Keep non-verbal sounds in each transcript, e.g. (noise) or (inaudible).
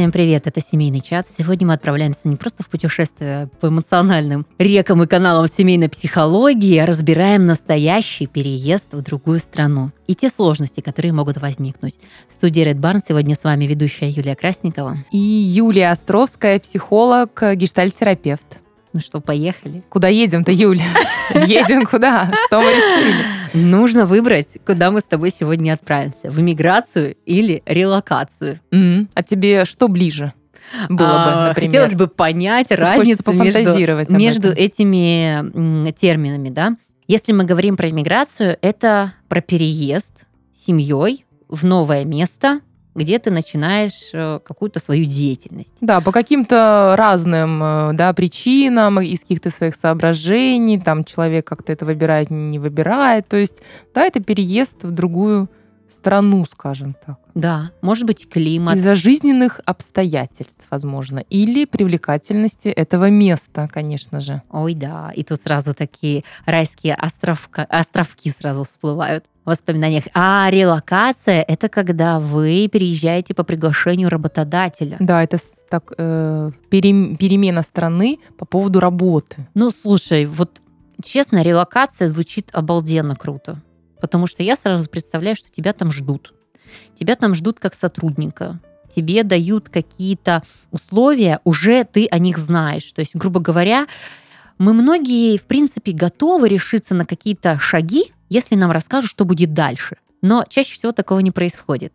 Всем привет, это семейный чат. Сегодня мы отправляемся не просто в путешествие по эмоциональным рекам и каналам семейной психологии, а разбираем настоящий переезд в другую страну и те сложности, которые могут возникнуть. В студии Red Barn сегодня с вами ведущая Юлия Красникова. И Юлия Островская, психолог, гештальтерапевт. Ну что, поехали? Куда едем-то, Юля? (laughs) Едем куда? Что мы решили? Нужно выбрать, куда мы с тобой сегодня отправимся. В эмиграцию или релокацию. А тебе что ближе? Было бы, А, например. Хотелось бы понять Вот разницу между, между этими терминами, да. Если мы говорим про иммиграцию, это про переезд семьей в новое место, где ты начинаешь э, какую-то свою деятельность. Да, по каким-то разным э, да, причинам, из каких-то своих соображений, там человек как-то это выбирает, не выбирает. То есть, да, это переезд в другую страну, скажем так. Да, может быть, климат. Из-за жизненных обстоятельств, возможно, или привлекательности этого места, конечно же. Ой, да, и тут сразу такие райские островка, островки сразу всплывают воспоминаниях. А релокация – это когда вы переезжаете по приглашению работодателя. Да, это так э, перем- перемена страны по поводу работы. Ну, слушай, вот честно, релокация звучит обалденно круто. Потому что я сразу представляю, что тебя там ждут. Тебя там ждут как сотрудника. Тебе дают какие-то условия, уже ты о них знаешь. То есть, грубо говоря, мы многие, в принципе, готовы решиться на какие-то шаги, если нам расскажут, что будет дальше. Но чаще всего такого не происходит.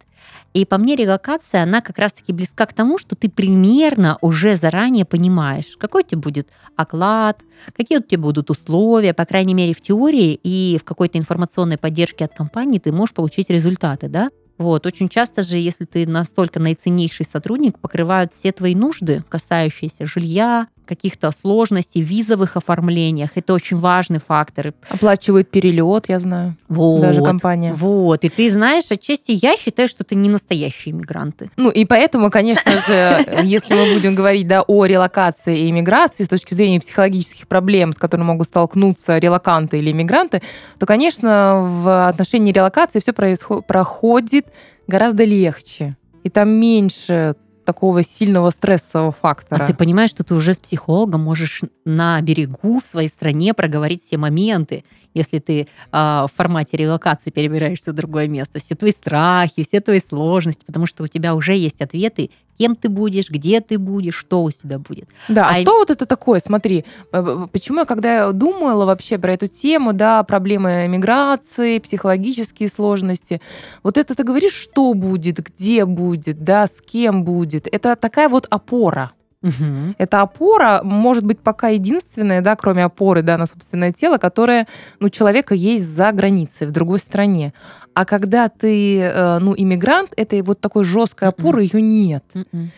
И по мне релокация, она как раз-таки близка к тому, что ты примерно уже заранее понимаешь, какой у тебя будет оклад, какие у тебя будут условия, по крайней мере, в теории и в какой-то информационной поддержке от компании ты можешь получить результаты, да? Вот, очень часто же, если ты настолько наиценнейший сотрудник, покрывают все твои нужды, касающиеся жилья, каких-то сложностей, визовых оформлениях. Это очень важные факторы. Оплачивают перелет, я знаю. Вот. Даже компания. Вот. И ты знаешь, отчасти я считаю, что это не настоящие иммигранты. Ну и поэтому, конечно же, (laughs) если мы будем говорить да, о релокации и иммиграции с точки зрения психологических проблем, с которыми могут столкнуться релоканты или иммигранты, то, конечно, в отношении релокации все проходит гораздо легче. И там меньше такого сильного стрессового фактора. А ты понимаешь, что ты уже с психологом можешь на берегу в своей стране проговорить все моменты, если ты а, в формате релокации перебираешься в другое место. Все твои страхи, все твои сложности, потому что у тебя уже есть ответы, кем ты будешь, где ты будешь, что у тебя будет. Да, а, А- что вот это такое? Смотри, э, почему я когда я думала вообще про эту тему, да, проблемы миграции, психологические сложности, вот это ты говоришь, что будет, где будет, да, с кем будет. Это такая вот опора. Мгм. Эта опора может быть пока единственная, да, кроме опоры, да, на собственное тело, которая, ну, у человека есть за границей, в другой стране. А когда ты, э, ну, иммигрант, этой вот такой жесткой опоры ее нет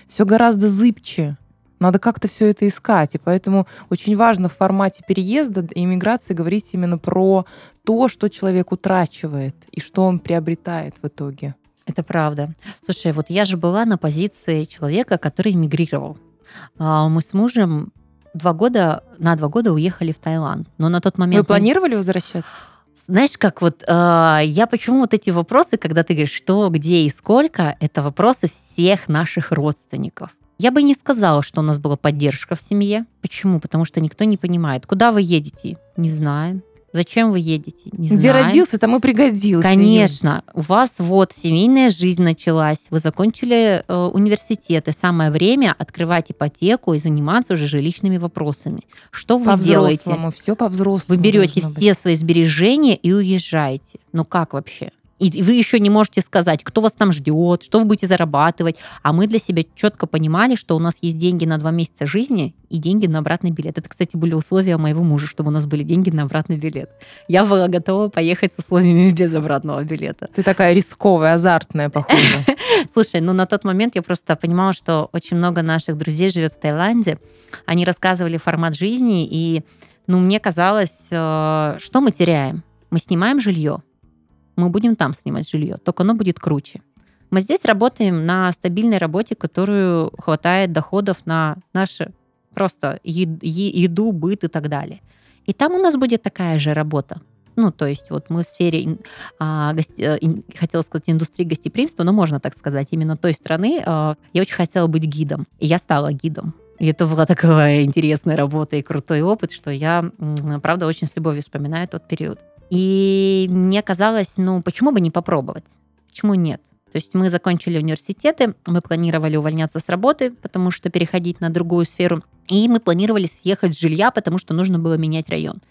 все гораздо зыбче. Надо как-то все это искать. И поэтому очень важно в формате переезда и иммиграции говорить именно про то, что человек утрачивает и что он приобретает в итоге. Это правда. Слушай, вот я же была на позиции человека, который эмигрировал. А, Мы с мужем два года, на два года уехали в Таиланд. Но на тот момент... Вы планировали возвращаться? Знаешь, как вот э, я почему вот эти вопросы, когда ты говоришь, что, где и сколько, это вопросы всех наших родственников. Я бы не сказала, что у нас была поддержка в семье. Почему? Потому что никто не понимает. Куда вы едете? Не знаем. Зачем вы едете? Не Где знаем. родился, там и пригодился. Конечно, у вас вот семейная жизнь началась, вы закончили э, университет, и самое время открывать ипотеку и заниматься уже жилищными вопросами. Что вы делаете? По-взрослому, все по-взрослому. Вы берете все свои сбережения и уезжаете. Ну как вообще? И вы еще не можете сказать, кто вас там ждет, что вы будете зарабатывать. А мы для себя четко понимали, что у нас есть деньги на два месяца жизни и деньги на обратный билет. Это, кстати, были условия моего мужа, чтобы у нас были деньги на обратный билет. Я была готова поехать с условиями (laughs) без обратного билета. Ты такая рисковая, азартная, похоже. (laughs) Слушай, ну на тот момент я просто понимала, что очень много наших друзей живет в Таиланде. Они рассказывали формат жизни, и ну, мне казалось, э, что мы теряем? Мы снимаем жилье, мы будем там снимать жилье, только оно будет круче. Мы здесь работаем на стабильной работе, которую хватает доходов на наши просто еду, быт и так далее. И там у нас будет такая же работа. Ну, то есть вот мы в сфере, а, гости, э, хотела сказать, индустрии гостеприимства, но можно так сказать, именно той страны. А, я очень хотела быть гидом, и я стала гидом. И это была такая интересная работа и крутой опыт, что я, правда, очень с любовью вспоминаю тот период. И мне казалось, ну, почему бы не попробовать? Почему нет? То есть мы закончили университеты, мы планировали увольняться с работы, потому что переходить на другую сферу, и мы планировали съехать с жилья, потому что нужно было менять район.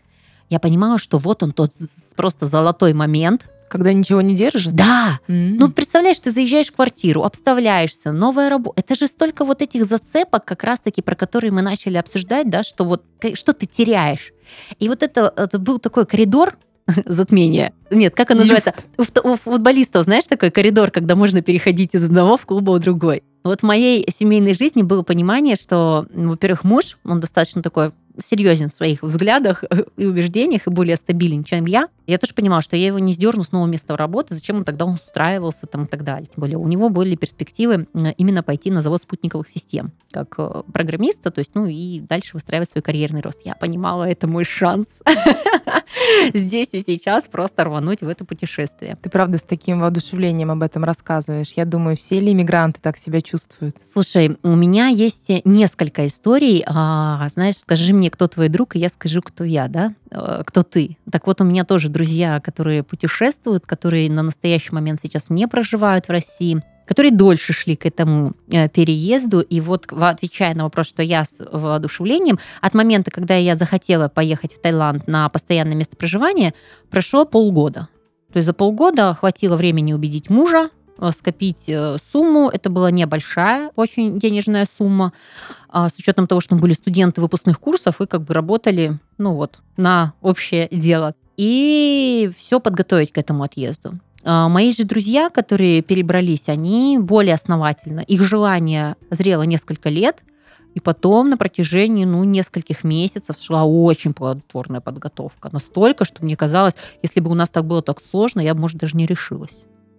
Я понимала, что вот он тот просто золотой момент, когда ничего не держит? Да. Mm-hmm. Ну, представляешь, ты заезжаешь в квартиру, обставляешься, новая работа. Это же столько вот этих зацепок, как раз-таки, про которые мы начали обсуждать, да, что вот что ты теряешь. И вот это, это был такой коридор, (laughs) затмения. Нет, как он называется? У, у футболистов, знаешь, такой коридор, когда можно переходить из одного в клуба в другой. Вот в моей семейной жизни было понимание, что, во-первых, муж, он достаточно такой серьезен в своих взглядах (laughs) и убеждениях и более стабилен, чем я. Я тоже понимала, что я его не сдерну с нового места работы, зачем он тогда устраивался там и так далее. Тем более у него были перспективы именно пойти на завод спутниковых систем как э, программиста, то есть, ну и дальше выстраивать свой карьерный рост. Я понимала, это мой шанс (laughs) (laughs) здесь и сейчас просто рвануть в это путешествие. Ты правда с таким воодушевлением об этом рассказываешь. Я думаю, все ли иммигранты так себя чувствуют? Слушай, у меня есть несколько историй. А, знаешь, скажи мне, кто твой друг, и я скажу, кто я, да? Э, кто ты. Так вот, у меня тоже друзья, которые путешествуют, которые на настоящий момент сейчас не проживают в России, которые дольше шли к этому э, переезду. И вот отвечая на вопрос, что я с воодушевлением, от момента, когда я захотела поехать в Таиланд на постоянное место проживания, прошло полгода. То есть за полгода хватило времени убедить мужа, э, скопить э, сумму. Это была небольшая, очень денежная сумма, а, с учетом того, что мы были студенты выпускных курсов и как бы работали, ну вот, на общее дело. И все подготовить к этому отъезду. А, мои же друзья, которые перебрались, они более основательно. Их желание зрело несколько лет, и потом на протяжении ну, нескольких месяцев шла очень плодотворная подготовка. Настолько, что мне казалось, если бы у нас так было так сложно, я бы, может, даже не решилась.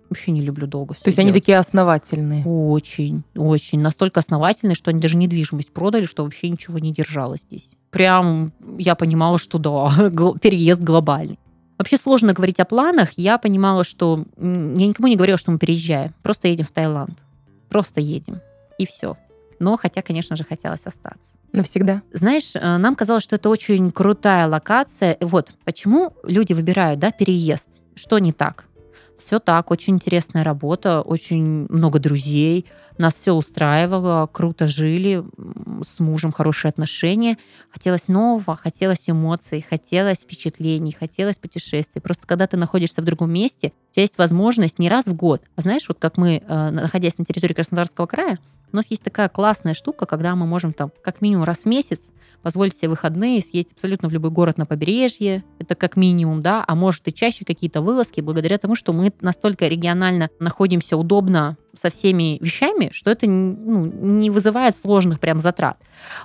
Вообще не люблю долго. То есть делать. они такие основательные? Очень, очень. Настолько основательные, что они даже недвижимость продали, что вообще ничего не держалось здесь. Прям я понимала, что да, (laughs) переезд глобальный. Вообще сложно говорить о планах. Я понимала, что... Я никому не говорила, что мы переезжаем. Просто едем в Таиланд. Просто едем. И все. Но хотя, конечно же, хотелось остаться. Навсегда? Знаешь, э, нам казалось, что это очень крутая локация. Вот почему люди выбирают да, переезд. Что не так? Все так, очень интересная работа, очень много друзей, нас все устраивало, круто жили, с мужем хорошие отношения. Хотелось нового, хотелось эмоций, хотелось впечатлений, хотелось путешествий. Просто когда ты находишься в другом месте, у тебя есть возможность не раз в год. А знаешь, вот как мы, э, находясь на территории Краснодарского края, у нас есть такая классная штука, когда мы можем там как минимум раз в месяц позволить себе выходные, съездить абсолютно в любой город на побережье, это как минимум, да, а может и чаще какие-то вылазки, благодаря тому, что мы настолько регионально находимся удобно со всеми вещами, что это ну, не вызывает сложных прям затрат.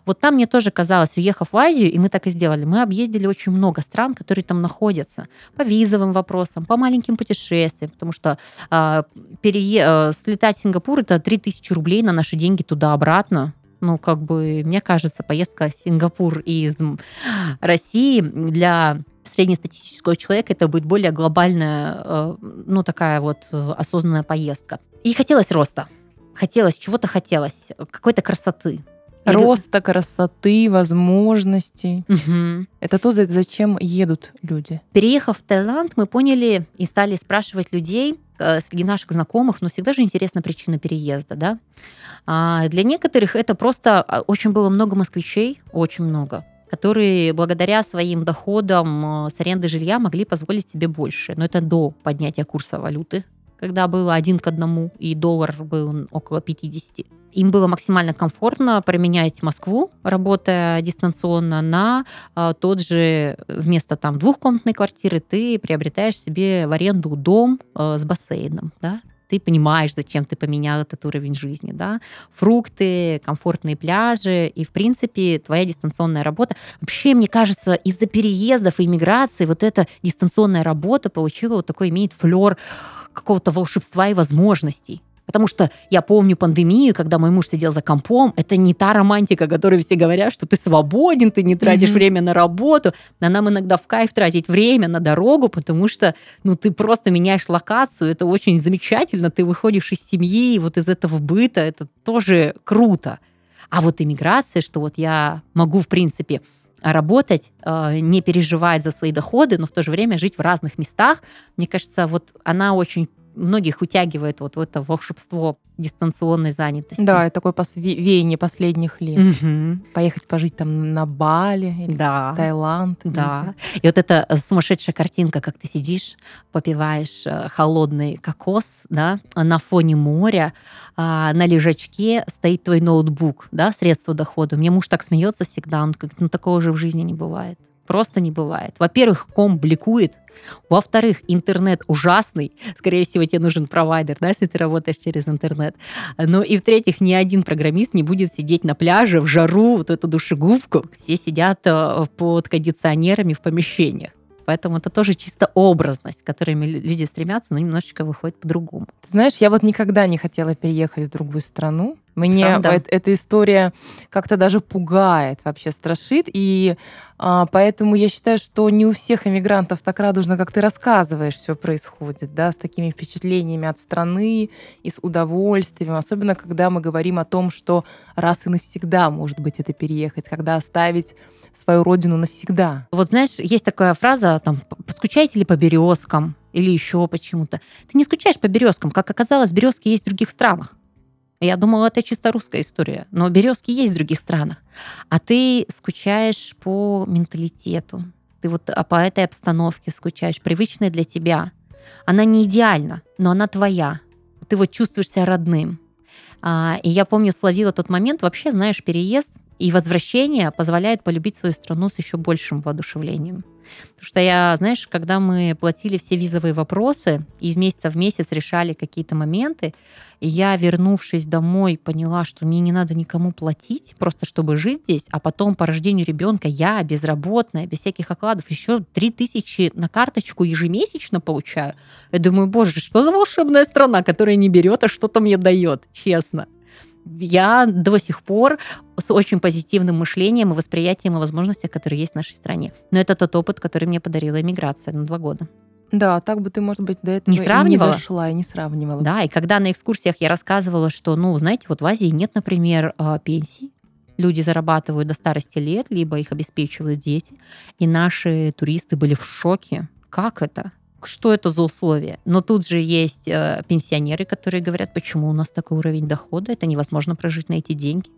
Вот там мне тоже казалось, уехав в Азию, и мы так и сделали, мы объездили очень много стран, которые там находятся, по визовым вопросам, по маленьким путешествиям, потому что э, перее... э, слетать в Сингапур это 3000 рублей на наши деньги туда-обратно, ну, как бы, мне кажется, поездка в Сингапур из России для среднестатистического человека это будет более глобальная, э, ну, такая вот э, осознанная поездка. И хотелось роста. Хотелось, чего-то хотелось, какой-то красоты. Роста, красоты, возможностей. Угу. Это то, зачем едут люди. Переехав в Таиланд, мы поняли и стали спрашивать людей, э, среди наших знакомых, но всегда же интересна причина переезда, да. А для некоторых это просто а, очень было много москвичей, очень много, которые благодаря своим доходам э, с аренды жилья могли позволить себе больше. Но это до поднятия курса валюты, когда было один к одному, и доллар был около 50. Им было максимально комфортно променять Москву, работая дистанционно, на э, тот же, вместо там двухкомнатной квартиры, ты приобретаешь себе в аренду дом э, с бассейном, да, ты понимаешь, зачем ты поменял этот уровень жизни, да, фрукты, комфортные пляжи, и, в принципе, твоя дистанционная работа. Вообще, мне кажется, из-за переездов и иммиграции вот эта дистанционная работа получила вот такой, имеет флер какого-то волшебства и возможностей. Потому что я помню пандемию, когда мой муж сидел за компом. Это не та романтика, которой все говорят, что ты свободен, ты не тратишь mm-hmm. время на работу. А нам иногда в кайф тратить время на дорогу, потому что ну, ты просто меняешь локацию. Это очень замечательно. Ты выходишь из семьи, вот из этого быта. Это тоже круто. А вот иммиграция, что вот я могу, в принципе, работать, э, не переживать за свои доходы, но в то же время жить в разных местах, мне кажется, вот она очень многих утягивает вот в это волшебство дистанционной занятости. Да, это такое пос- веяние последних лет. Угу. Поехать пожить там на Бали или да. Таиланд. Да. Где. И вот эта сумасшедшая картинка, как ты сидишь, попиваешь э, холодный кокос, да, на фоне моря, а, на лежачке стоит твой ноутбук, да, средство дохода. Мне муж так смеется всегда, он говорит, ну такого же в жизни не бывает. Просто не бывает. Во-первых, ком бликует. Во-вторых, интернет ужасный. Скорее всего, тебе нужен провайдер, да, если ты работаешь через интернет. Ну и в-третьих, ни один программист не будет сидеть на пляже в жару, вот эту душегубку. Все сидят э, под кондиционерами в помещениях. Поэтому это тоже чисто образность, к которой люди стремятся, но немножечко выходит по-другому. Ты знаешь, я вот никогда не хотела переехать в другую страну. Мне э- эта история как-то даже пугает, вообще страшит. И а, поэтому я считаю, что не у всех иммигрантов так радужно, как ты рассказываешь, все происходит, да, с такими впечатлениями от страны и с удовольствием. Особенно, когда мы говорим о том, что раз и навсегда, может быть, это переехать, когда оставить свою родину навсегда. Вот знаешь, есть такая фраза, там, скучаете ли по березкам или еще почему-то. Ты не скучаешь по березкам. Как оказалось, березки есть в других странах. Я думала, это чисто русская история. Но березки есть в других странах. А ты скучаешь по менталитету. Ты вот а по этой обстановке скучаешь, привычной для тебя. Она не идеальна, но она твоя. Ты вот чувствуешь себя родным. А, и я помню, словила тот момент, вообще, знаешь, переезд и возвращение позволяет полюбить свою страну с еще большим воодушевлением. Потому что я, знаешь, когда мы платили все визовые вопросы, и из месяца в месяц решали какие-то моменты, и я, вернувшись домой, поняла, что мне не надо никому платить, просто чтобы жить здесь, а потом по рождению ребенка я, безработная, без всяких окладов, еще 3000 на карточку ежемесячно получаю. Я думаю, боже, что за волшебная страна, которая не берет, а что-то мне дает, честно я до сих пор с очень позитивным мышлением и восприятием и возможностях, которые есть в нашей стране. Но это тот опыт, который мне подарила иммиграция на два года. Да, так бы ты, может быть, до этого не, сравнивала. не дошла и не сравнивала. Да, и когда на экскурсиях я рассказывала, что, ну, знаете, вот в Азии нет, например, а, пенсий, люди зарабатывают до старости лет, либо их обеспечивают дети, и наши туристы были в шоке. Как это? Что это за условия. Но тут же есть э, пенсионеры, которые говорят, почему у нас такой уровень дохода, это невозможно прожить на эти деньги.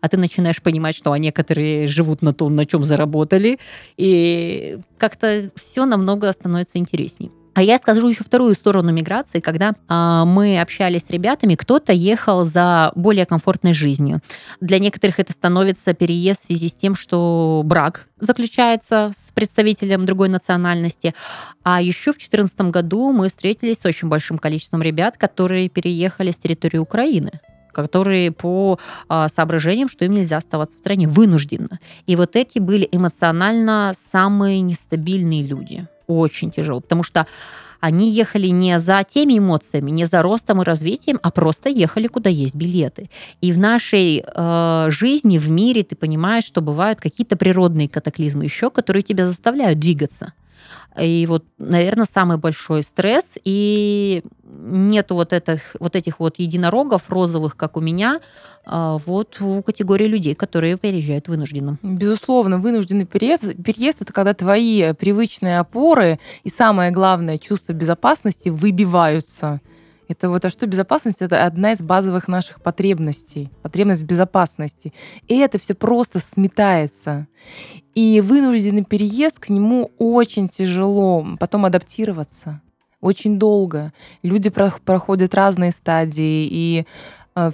А ты начинаешь понимать, что а некоторые живут на том, на чем заработали, и как-то все намного становится интереснее. А я скажу еще вторую сторону миграции, когда э, мы общались с ребятами, кто-то ехал за более комфортной жизнью. Для некоторых это становится переезд в связи с тем, что брак заключается с представителем другой национальности. А еще в 2014 году мы встретились с очень большим количеством ребят, которые переехали с территории Украины которые по а, соображениям, что им нельзя оставаться в стране, вынужденно. И вот эти были эмоционально самые нестабильные люди очень тяжело, потому что они ехали не за теми эмоциями, не за ростом и развитием, а просто ехали, куда есть билеты. И в нашей э, жизни, в мире ты понимаешь, что бывают какие-то природные катаклизмы еще, которые тебя заставляют двигаться. И вот, наверное, самый большой стресс. И нету вот этих, вот этих вот единорогов розовых, как у меня, а, вот у категории людей, которые переезжают вынужденно. Безусловно, вынужденный переезд, переезд это когда твои привычные опоры и самое главное чувство безопасности выбиваются. Это вот а что безопасность? Это одна из базовых наших потребностей, потребность в безопасности. И это все просто сметается. И вынужденный переезд к нему очень тяжело потом адаптироваться. Очень долго. Люди проходят разные стадии, и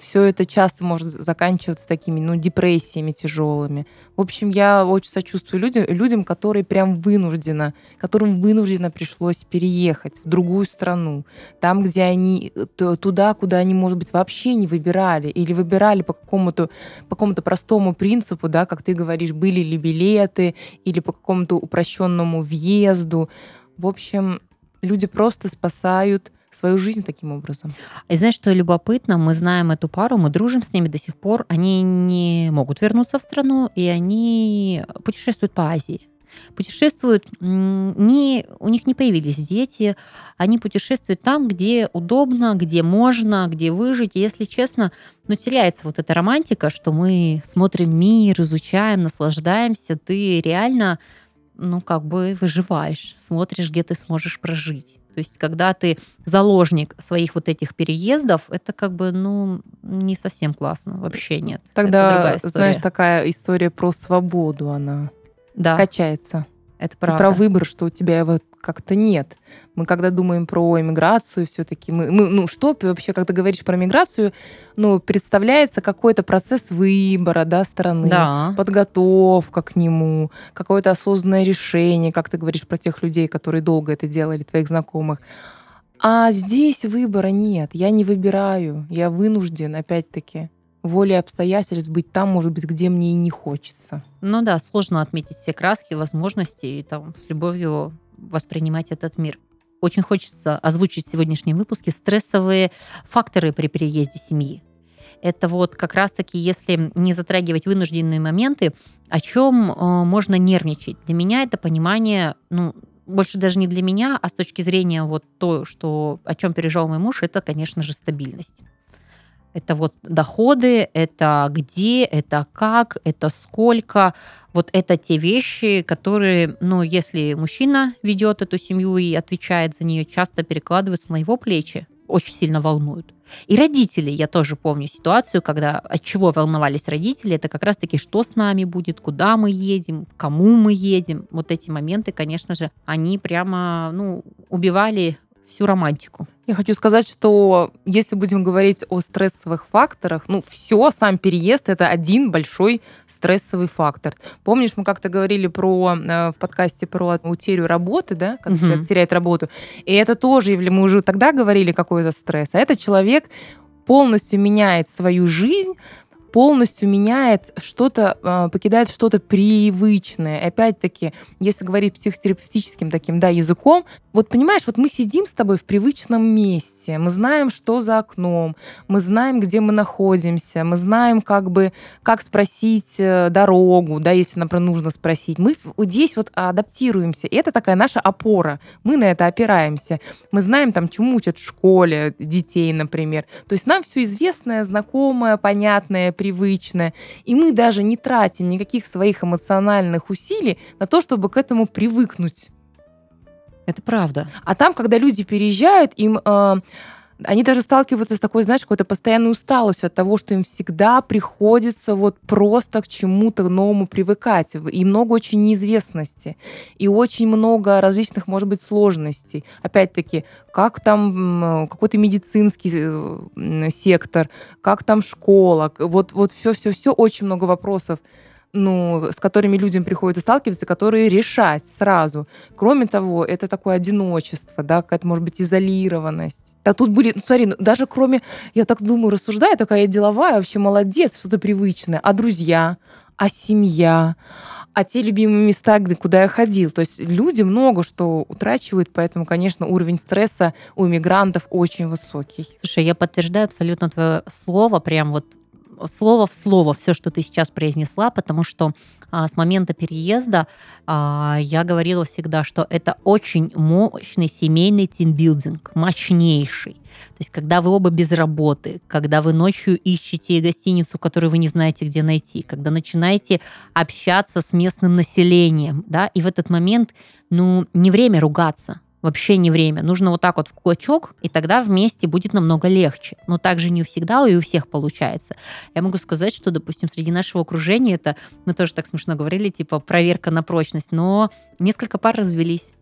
все это часто может заканчиваться такими, ну, депрессиями тяжелыми. В общем, я очень сочувствую людям, людям, которые прям вынужденно, которым вынужденно пришлось переехать в другую страну, там, где они, э, туда, куда они, может быть, вообще не выбирали, или выбирали по какому-то по какому-то простому принципу, да, как ты говоришь, были ли билеты, или по какому-то упрощенному въезду. В общем, люди просто спасают свою жизнь таким образом. И знаешь, что любопытно? Мы знаем эту пару, мы дружим с ними до сих пор. Они не могут вернуться в страну, и они путешествуют по Азии путешествуют, не, у них не появились дети, они путешествуют там, где удобно, где можно, где выжить. И, если честно, ну, теряется вот эта романтика, что мы смотрим мир, изучаем, наслаждаемся. Ты реально, ну, как бы выживаешь, смотришь, где ты сможешь прожить. То есть, когда ты заложник своих вот этих переездов, это как бы, ну, не совсем классно. Вообще нет. Тогда, знаешь, такая история про свободу, она да. качается. Это правда. И про выбор, что у тебя его как-то нет. Мы когда думаем про иммиграцию, все-таки мы, мы, ну что вообще, когда говоришь про миграцию, ну представляется какой-то процесс выбора, да, стороны, да. подготовка к нему, какое-то осознанное решение, как ты говоришь про тех людей, которые долго это делали, твоих знакомых. А здесь выбора нет, я не выбираю, я вынужден, опять-таки волей обстоятельств быть там, может быть, где мне и не хочется. Ну да, сложно отметить все краски, возможности и там с любовью воспринимать этот мир. Очень хочется озвучить в сегодняшнем выпуске стрессовые факторы при переезде семьи. Это вот как раз-таки, если не затрагивать вынужденные моменты, о чем э, можно нервничать. Для меня это понимание, ну, больше даже не для меня, а с точки зрения вот то, что, о чем переживал мой муж, это, конечно же, стабильность. Это вот доходы, это где, это как, это сколько. Вот это те вещи, которые, ну, если мужчина ведет эту семью и отвечает за нее, часто перекладываются на его плечи, очень сильно волнуют. И родители, я тоже помню ситуацию, когда от чего волновались родители, это как раз-таки, что с нами будет, куда мы едем, кому мы едем. Вот эти моменты, конечно же, они прямо, ну, убивали всю романтику. Я хочу сказать, что если будем говорить о стрессовых факторах, ну, все, сам переезд это один большой стрессовый фактор. Помнишь, мы как-то говорили про э, в подкасте про утерю работы, да, когда угу. человек теряет работу. И это тоже, мы уже тогда говорили какой-то стресс. А этот человек полностью меняет свою жизнь, полностью меняет что-то, а, покидает что-то привычное. Опять-таки, если говорить психотерапевтическим таким, да, языком, вот понимаешь, вот мы сидим с тобой в привычном месте, мы знаем, что за окном, мы знаем, где мы находимся, мы знаем, как бы, как спросить э, дорогу, да, если, например, нужно спросить. Мы здесь вот адаптируемся, и это такая наша опора. Мы на это опираемся. Мы знаем, там, чему учат в школе детей, например. То есть нам все известное, знакомое, понятное, привычное. И мы даже не тратим никаких своих эмоциональных усилий на то, чтобы к этому привыкнуть. Это правда. А там, когда люди переезжают, им э, они даже сталкиваются с такой, знаешь, какой-то постоянной усталостью от того, что им всегда приходится вот просто к чему-то новому привыкать. И много очень неизвестности. И очень много различных, может быть, сложностей. Опять-таки, как там какой-то медицинский э, сектор, как там школа. Вот, вот все-все-все, очень много вопросов ну, с которыми людям приходится сталкиваться, которые решать сразу. Кроме того, это такое одиночество, да, какая-то, может быть, изолированность. А тут были, ну, смотри, ну, даже кроме, я так думаю, рассуждаю, такая деловая, вообще молодец, что-то привычное. А друзья, а семья, а те любимые места, куда я ходил. То есть люди много что утрачивают, поэтому, конечно, уровень стресса у иммигрантов очень высокий. Слушай, я подтверждаю абсолютно твое слово, прям вот слово в слово все, что ты сейчас произнесла, потому что а, с момента переезда а, я говорила всегда, что это очень мощный семейный тимбилдинг, мощнейший. То есть, когда вы оба без работы, когда вы ночью ищете гостиницу, которую вы не знаете, где найти, когда начинаете общаться с местным населением, да, и в этот момент, ну, не время ругаться, вообще не время. Нужно вот так вот в кулачок, и тогда вместе будет намного легче. Но также не всегда и у всех получается. Я могу сказать, что, допустим, среди нашего окружения это, мы тоже так смешно говорили, типа проверка на прочность, но несколько пар развелись.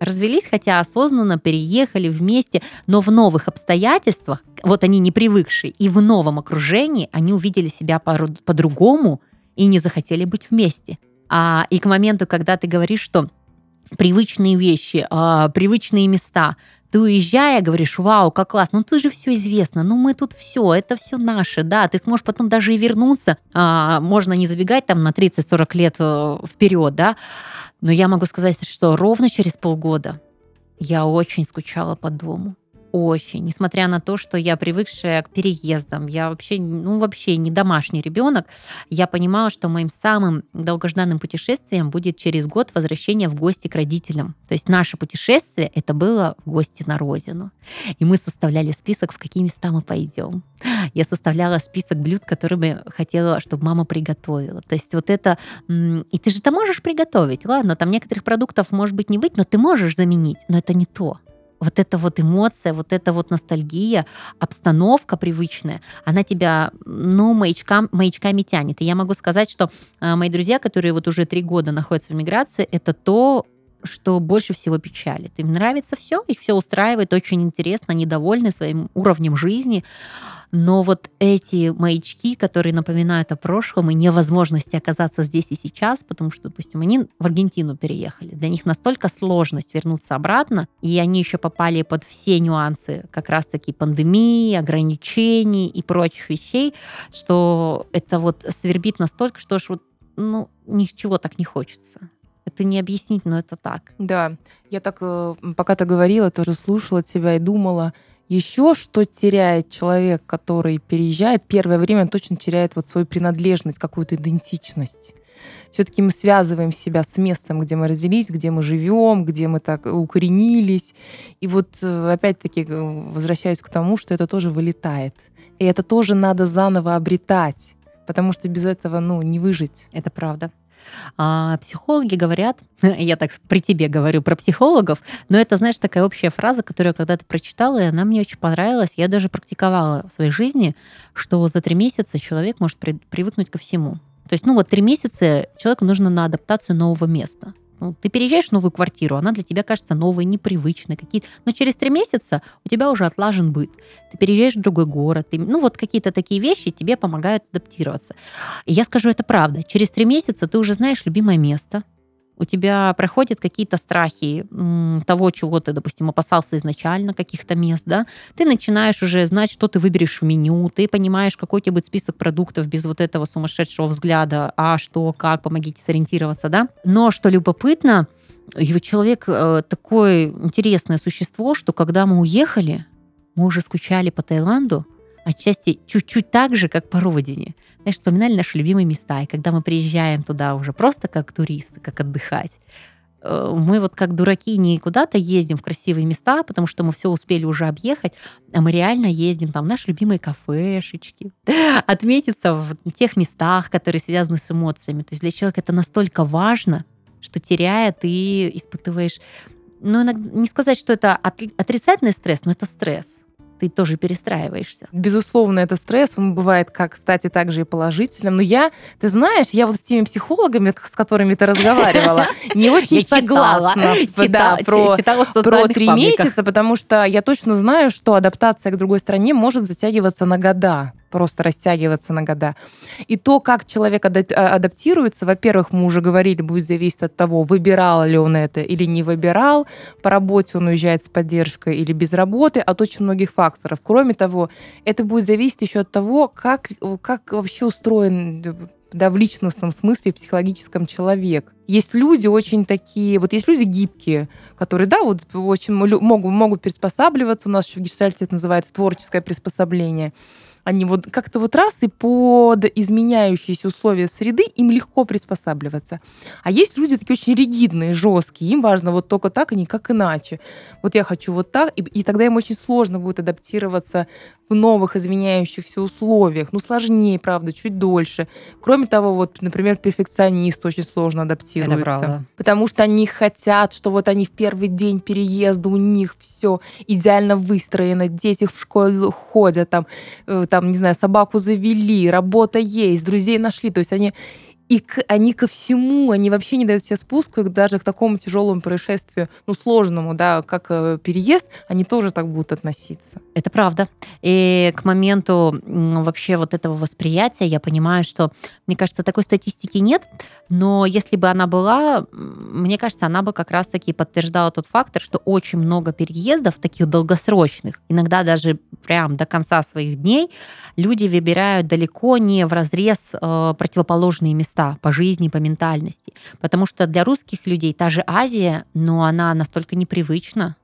Развелись, хотя осознанно переехали вместе, но в новых обстоятельствах, вот они не привыкшие, и в новом окружении они увидели себя по-другому и не захотели быть вместе. А, и к моменту, когда ты говоришь, что привычные вещи, э, привычные места. Ты уезжая, говоришь, вау, как классно, ну тут же все известно, ну мы тут все, это все наше, да, ты сможешь потом даже и вернуться, э, можно не забегать там на 30-40 лет э, вперед, да, но я могу сказать, что ровно через полгода я очень скучала по дому. Очень. Несмотря на то, что я привыкшая к переездам, я вообще, ну, вообще не домашний ребенок, я понимала, что моим самым долгожданным путешествием будет через год возвращение в гости к родителям. То есть наше путешествие это было в гости на родину. И мы составляли список, в какие места мы пойдем. Я составляла список блюд, которые хотела, чтобы мама приготовила. То есть вот это... И ты же это можешь приготовить. Ладно, там некоторых продуктов может быть не быть, но ты можешь заменить. Но это не то вот эта вот эмоция, вот эта вот ностальгия, обстановка привычная, она тебя, ну, маячкам, маячками тянет. И я могу сказать, что э, мои друзья, которые вот уже три года находятся в миграции, это то, что больше всего печалит. Им нравится все, их все устраивает, очень интересно, они довольны своим уровнем жизни. Но вот эти маячки, которые напоминают о прошлом и невозможности оказаться здесь и сейчас, потому что, допустим, они в Аргентину переехали. Для них настолько сложность вернуться обратно, и они еще попали под все нюансы как раз-таки пандемии, ограничений и прочих вещей, что это вот свербит настолько, что ж вот ну, ничего так не хочется. Это не объяснить, но это так. Да, я так, э, пока ты говорила, тоже слушала тебя и думала, еще что теряет человек, который переезжает, первое время точно теряет вот свою принадлежность, какую-то идентичность. Все-таки мы связываем себя с местом, где мы родились, где мы живем, где мы так укоренились. И вот э, опять-таки э, возвращаюсь к тому, что это тоже вылетает. И это тоже надо заново обретать, потому что без этого ну, не выжить. Это правда. А психологи говорят, (laughs) я так при тебе говорю про психологов, но это, знаешь, такая общая фраза, которую я когда-то прочитала, и она мне очень понравилась. Я даже практиковала в своей жизни, что за три месяца человек может при, привыкнуть ко всему. То есть, ну вот три месяца человеку нужно на адаптацию нового места. Ну, ты переезжаешь в новую квартиру, она для тебя кажется новой, непривычной, какие но через три месяца у тебя уже отлажен быт. Ты переезжаешь в другой город, ты, ну вот какие-то такие вещи тебе помогают адаптироваться. И я скажу, это правда. Через три месяца ты уже знаешь любимое место, у тебя проходят какие-то страхи того, чего ты, допустим, опасался изначально, каких-то мест, да, ты начинаешь уже знать, что ты выберешь в меню, ты понимаешь, какой у тебя будет список продуктов без вот этого сумасшедшего взгляда, а что, как, помогите сориентироваться, да. Но что любопытно, его человек э, такое интересное существо, что когда мы уехали, мы уже скучали по Таиланду, отчасти чуть-чуть так же, как по родине знаешь, вспоминали наши любимые места. И когда мы приезжаем туда уже просто как туристы, как отдыхать, э, мы вот как дураки не куда-то ездим в красивые места, потому что мы все успели уже объехать, а мы реально ездим там в наши любимые кафешечки, (laughs) отметиться в тех местах, которые связаны с эмоциями. То есть для человека это настолько важно, что теряя, ты испытываешь, ну, не сказать, что это отрицательный стресс, но это стресс ты тоже перестраиваешься. Безусловно, это стресс, он бывает, как, кстати, также и положительным. Но я, ты знаешь, я вот с теми психологами, с которыми ты разговаривала, (laughs) не очень согласна про три месяца, потому что я точно знаю, что адаптация к другой стране может затягиваться на года просто растягиваться на года. И то, как человек а, адаптируется, во-первых, мы уже говорили, будет зависеть от того, выбирал ли он это или не выбирал, по работе он уезжает с поддержкой или без работы, от очень многих факторов. Кроме того, это будет зависеть еще от того, как, как вообще устроен да, в личностном смысле, психологическом человек. Есть люди очень такие, вот есть люди гибкие, которые, да, вот очень могут, могут приспосабливаться, у нас еще в гештальте это называется творческое приспособление они вот как-то вот раз и под изменяющиеся условия среды им легко приспосабливаться. А есть люди такие очень ригидные, жесткие, им важно вот только так и никак иначе. Вот я хочу вот так, и, и тогда им очень сложно будет адаптироваться в новых изменяющихся условиях. Ну, сложнее, правда, чуть дольше. Кроме того, вот, например, перфекционист очень сложно. Это правда. Потому что они хотят, что вот они в первый день переезда, у них все идеально выстроено, дети в школу ходят, там, э, там, не знаю, собаку завели, работа есть, друзей нашли. То есть они и к, они ко всему, они вообще не дают себе спуску, даже к такому тяжелому происшествию, ну, сложному, да, как э, переезд, они тоже так будут относиться. Это правда. И к моменту вообще вот этого восприятия я понимаю, что, мне кажется, такой статистики нет, но если бы она была, мне кажется, она бы как раз-таки подтверждала тот фактор, что очень много переездов, таких долгосрочных, иногда даже прям до конца своих дней, люди выбирают далеко не в разрез э, противоположные места места по жизни, по ментальности. Потому что для русских людей та же Азия, но она настолько непривычна,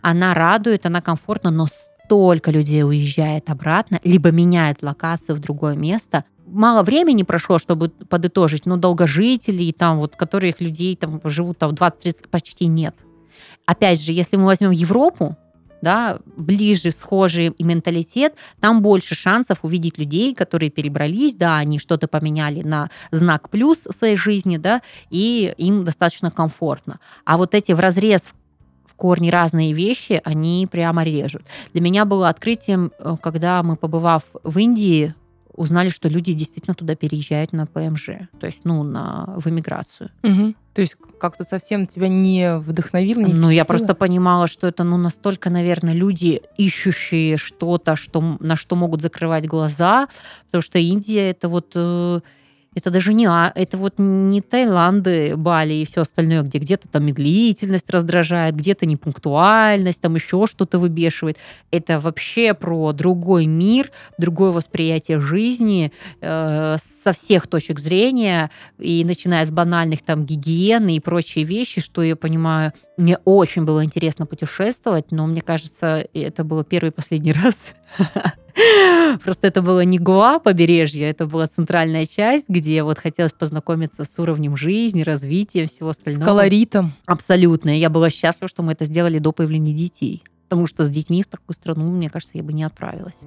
она радует, она комфортна, но столько людей уезжает обратно, либо меняет локацию в другое место. Мало времени прошло, чтобы подытожить, но долгожителей, там вот, которых людей там живут там 20-30, почти нет. Опять же, если мы возьмем Европу, да, ближе, схожий менталитет, там больше шансов увидеть людей, которые перебрались, да, они что-то поменяли на знак плюс в своей жизни, да, и им достаточно комфортно. А вот эти в разрез в корне разные вещи, они прямо режут. Для меня было открытием, э, когда мы, побывав в Индии, узнали, что люди действительно туда переезжают на ПМЖ, то есть, ну, на, в эмиграцию. Угу. То есть как-то совсем тебя не вдохновило? Не ну, я просто понимала, что это, ну, настолько, наверное, люди, ищущие что-то, что, на что могут закрывать глаза, потому что Индия это вот... Это даже не, а, это вот не Таиланды, Бали и все остальное, где где-то там медлительность раздражает, где-то непунктуальность, там еще что-то выбешивает. Это вообще про другой мир, другое восприятие жизни э, со всех точек зрения, и начиная с банальных там гигиены и прочие вещи, что я понимаю, мне очень было интересно путешествовать, но мне кажется, это было первый и последний (laughs) раз. Просто это было не Гуа побережье, это была центральная часть, где вот хотелось познакомиться с уровнем жизни, развития, всего остального. С колоритом. Абсолютно. Я была счастлива, что мы это сделали до появления детей. Потому что с детьми в такую страну, мне кажется, я бы не отправилась.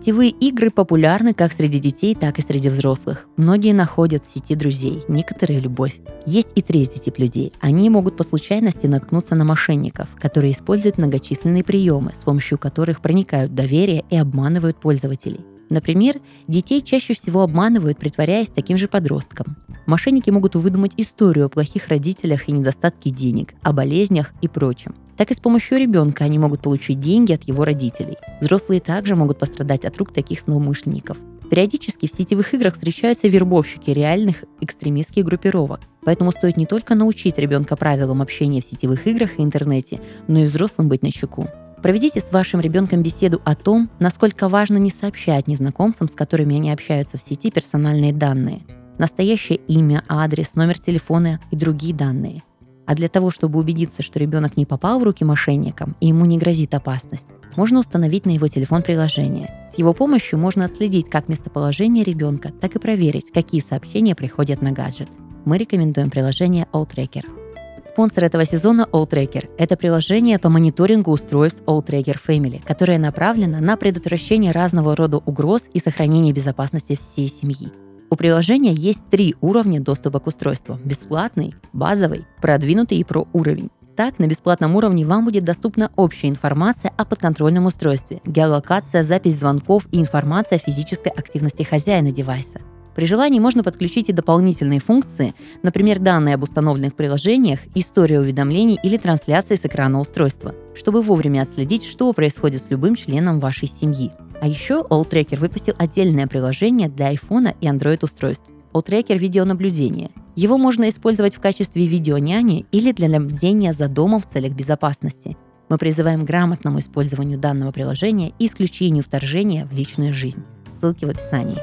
Сетевые игры популярны как среди детей, так и среди взрослых. Многие находят в сети друзей, некоторые – любовь. Есть и третий тип людей. Они могут по случайности наткнуться на мошенников, которые используют многочисленные приемы, с помощью которых проникают доверие и обманывают пользователей. Например, детей чаще всего обманывают, притворяясь таким же подростком. Мошенники могут выдумать историю о плохих родителях и недостатке денег, о болезнях и прочем так и с помощью ребенка они могут получить деньги от его родителей. Взрослые также могут пострадать от рук таких злоумышленников. Периодически в сетевых играх встречаются вербовщики реальных экстремистских группировок. Поэтому стоит не только научить ребенка правилам общения в сетевых играх и интернете, но и взрослым быть на чеку. Проведите с вашим ребенком беседу о том, насколько важно не сообщать незнакомцам, с которыми они общаются в сети, персональные данные. Настоящее имя, адрес, номер телефона и другие данные. А для того, чтобы убедиться, что ребенок не попал в руки мошенникам и ему не грозит опасность, можно установить на его телефон приложение. С его помощью можно отследить как местоположение ребенка, так и проверить, какие сообщения приходят на гаджет. Мы рекомендуем приложение AllTracker. Спонсор этого сезона AllTracker – это приложение по мониторингу устройств AllTracker Family, которое направлено на предотвращение разного рода угроз и сохранение безопасности всей семьи. У приложения есть три уровня доступа к устройству. Бесплатный, базовый, продвинутый и про уровень. Так, на бесплатном уровне вам будет доступна общая информация о подконтрольном устройстве, геолокация, запись звонков и информация о физической активности хозяина девайса. При желании можно подключить и дополнительные функции, например, данные об установленных приложениях, история уведомлений или трансляции с экрана устройства, чтобы вовремя отследить, что происходит с любым членом вашей семьи. А еще AllTracker выпустил отдельное приложение для iPhone и Android устройств. AllTracker видеонаблюдение. Его можно использовать в качестве видеоняни или для наблюдения за домом в целях безопасности. Мы призываем к грамотному использованию данного приложения и исключению вторжения в личную жизнь. Ссылки в описании.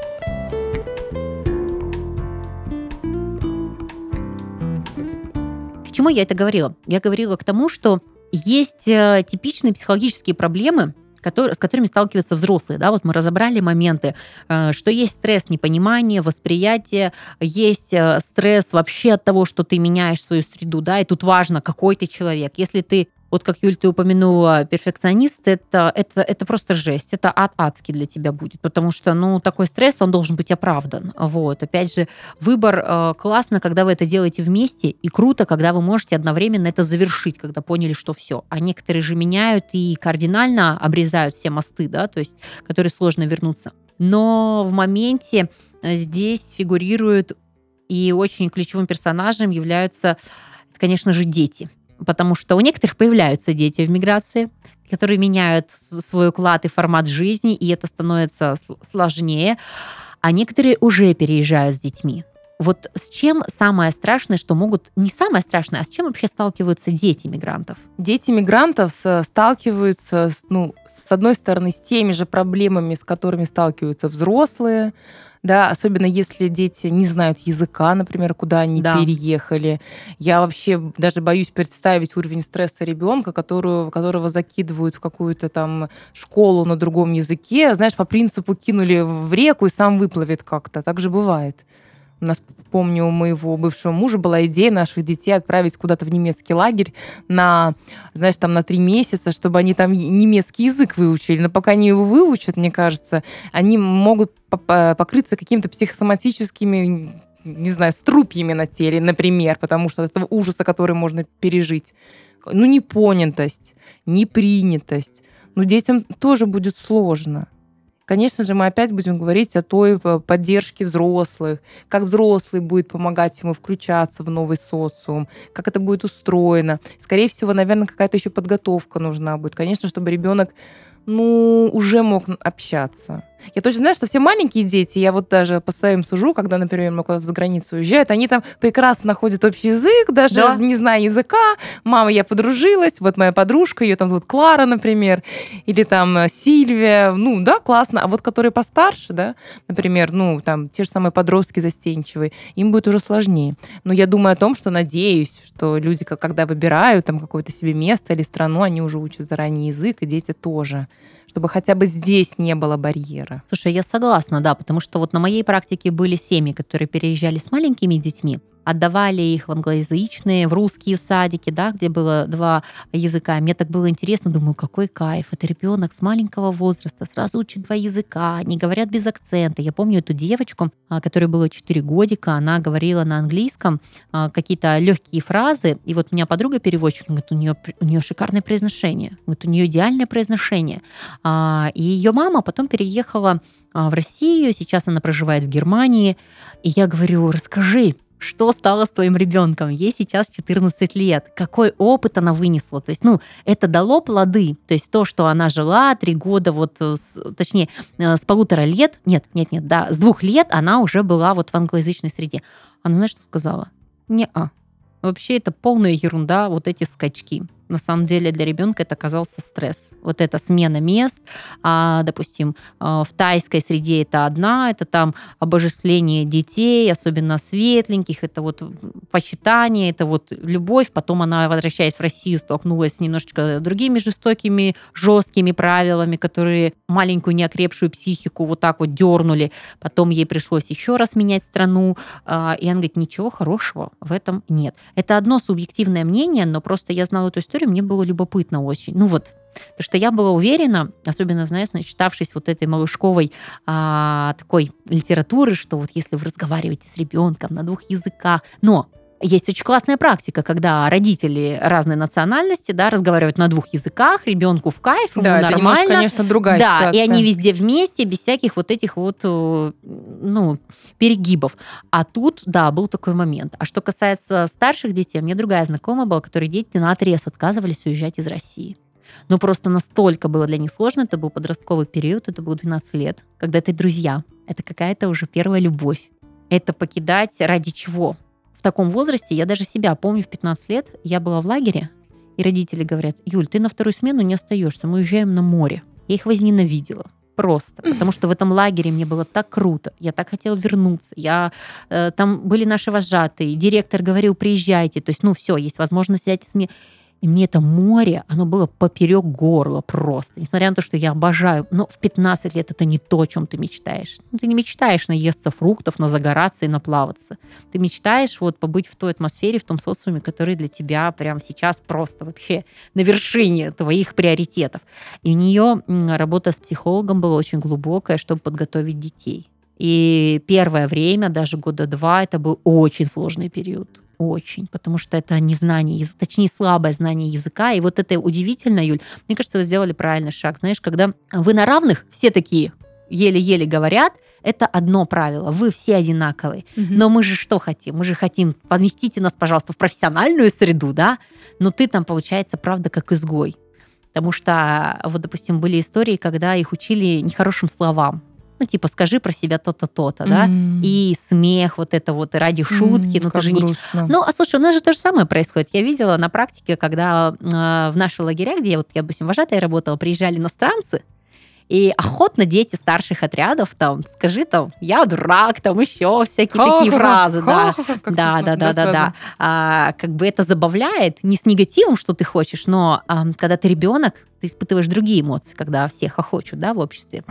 К чему я это говорила? Я говорила к тому, что есть э, типичные психологические проблемы, с которыми сталкиваются взрослые. Да? Вот мы разобрали моменты, э, что есть стресс непонимания, восприятия, есть э, стресс вообще от того, что ты меняешь свою среду, да, и тут важно, какой ты человек. Если ты вот как, Юль, ты упомянула, перфекционист, это, это, это просто жесть, это ад адский для тебя будет, потому что, ну, такой стресс, он должен быть оправдан. Вот, опять же, выбор э, классно, когда вы это делаете вместе, и круто, когда вы можете одновременно это завершить, когда поняли, что все. А некоторые же меняют и кардинально обрезают все мосты, да, то есть, которые сложно вернуться. Но в моменте э, здесь фигурируют и очень ключевым персонажем являются, конечно же, дети потому что у некоторых появляются дети в миграции, которые меняют свой уклад и формат жизни, и это становится сложнее, а некоторые уже переезжают с детьми. Вот с чем самое страшное, что могут... Не самое страшное, а с чем вообще сталкиваются дети мигрантов? Дети мигрантов сталкиваются, ну, с одной стороны, с теми же проблемами, с которыми сталкиваются взрослые, да, особенно если дети не знают языка, например, куда они да. переехали. Я вообще даже боюсь представить уровень стресса ребенка, которую, которого закидывают в какую-то там школу на другом языке, знаешь, по принципу кинули в реку и сам выплывет как-то. Так же бывает. У нас, помню, у моего бывшего мужа была идея наших детей отправить куда-то в немецкий лагерь на, знаешь, там на три месяца, чтобы они там немецкий язык выучили. Но пока они его выучат, мне кажется, они могут покрыться какими-то психосоматическими не знаю, струпьями на теле, например, потому что этого ужаса, который можно пережить. Ну, непонятость, непринятость. Ну, детям тоже будет сложно. Конечно же, мы опять будем говорить о той э, поддержке взрослых, как взрослый будет помогать ему включаться в новый социум, как это будет устроено. Скорее всего, наверное, какая-то еще подготовка нужна будет. Конечно, чтобы ребенок ну, уже мог общаться. Я точно знаю, что все маленькие дети, я вот даже по своим сужу, когда, например, мы куда-то за границу уезжают, они там прекрасно находят общий язык, даже да. не зная языка. Мама, я подружилась, вот моя подружка, ее там зовут Клара, например, или там э, Сильвия. Ну, да, классно. А вот которые постарше, да, например, ну, там, те же самые подростки застенчивые, им будет уже сложнее. Но я думаю о том, что надеюсь, что люди, когда выбирают там какое-то себе место или страну, они уже учат заранее язык, и дети тоже чтобы хотя бы здесь не было барьера. Слушай, я согласна, да, потому что вот на моей практике были семьи, которые переезжали с маленькими детьми, отдавали их в англоязычные, в русские садики, да, где было два языка. Мне так было интересно, думаю, какой кайф. Это ребенок с маленького возраста сразу учит два языка, они говорят без акцента. Я помню эту девочку, а, которой было 4 годика, она говорила на английском а, какие-то легкие фразы, и вот у меня подруга переводчик, говорит, у нее, у нее шикарное произношение, вот у нее идеальное произношение. А, и ее мама потом переехала в Россию, сейчас она проживает в Германии, и я говорю, расскажи, что стало с твоим ребенком? Ей сейчас 14 лет. Какой опыт она вынесла? То есть, ну, это дало плоды. То есть то, что она жила три года, вот, с, точнее, э, с полутора лет, нет, нет, нет, да, с двух лет она уже была вот в англоязычной среде. Она, знаешь, что сказала? Не-а. Вообще это полная ерунда, вот эти скачки на самом деле для ребенка это оказался стресс. Вот эта смена мест, а, допустим, а, в тайской среде это одна, это там обожествление детей, особенно светленьких, это вот почитание, это вот любовь. Потом она, возвращаясь в Россию, столкнулась с немножечко другими жестокими, жесткими правилами, которые маленькую неокрепшую психику вот так вот дернули. Потом ей пришлось еще раз менять страну. А, и она говорит, ничего хорошего в этом нет. Это одно субъективное мнение, но просто я знала эту историю, историю, мне было любопытно очень. Ну вот, Потому что я была уверена, особенно, знаешь, начитавшись вот этой малышковой а, такой литературы, что вот если вы разговариваете с ребенком на двух языках, но есть очень классная практика, когда родители разной национальности, да, разговаривают на двух языках, ребенку в кайф, ему да, нормально. Немножко, конечно, другая да, ситуация. и они везде вместе, без всяких вот этих вот, э, ну, перегибов. А тут, да, был такой момент. А что касается старших детей, мне другая знакомая была, которые дети на отрез отказывались уезжать из России. Но просто настолько было для них сложно, это был подростковый период, это было 12 лет, когда это друзья, это какая-то уже первая любовь. Это покидать ради чего? В таком возрасте, я даже себя помню в 15 лет, я была в лагере, и родители говорят, Юль, ты на вторую смену не остаешься, мы уезжаем на море. Я их возненавидела. Просто. Потому что в этом лагере мне было так круто. Я так хотела вернуться. Я, э, там были наши вожатые. Директор говорил, приезжайте. То есть, ну все, есть возможность взять СМИ. И мне это море, оно было поперек горла просто. Несмотря на то, что я обожаю. Но в 15 лет это не то, о чем ты мечтаешь. Ну, ты не мечтаешь наесться фруктов, на загораться и наплаваться. Ты мечтаешь вот побыть в той атмосфере, в том социуме, который для тебя прямо сейчас просто вообще на вершине твоих приоритетов. И у нее работа с психологом была очень глубокая, чтобы подготовить детей. И первое время, даже года два, это был очень сложный период очень, потому что это незнание, точнее, слабое знание языка. И вот это удивительно, Юль. Мне кажется, вы сделали правильный шаг. Знаешь, когда вы на равных, все такие еле-еле говорят, это одно правило. Вы все одинаковые. Угу. Но мы же что хотим? Мы же хотим, поместите нас, пожалуйста, в профессиональную среду, да? Но ты там, получается, правда, как изгой. Потому что, вот, допустим, были истории, когда их учили нехорошим словам ну, типа, скажи про себя то-то, то-то, да, М. и смех, вот это вот, и ради шутки, М, ну, ты как же не... грустно. Ну, а слушай, у нас же то же самое происходит. Я видела на практике, когда э, в наши лагеря, где я, вот, я, допустим, вожатой работала, приезжали иностранцы, и охотно дети старших отрядов там, скажи там, я дурак, там еще всякие такие Ха-ха-ха, фразы, да. как Да, да, да, да, да. А, как бы это забавляет, не с негативом, что ты хочешь, но ам, когда ты ребенок, ты испытываешь другие эмоции, когда все хохочут, да, в обществе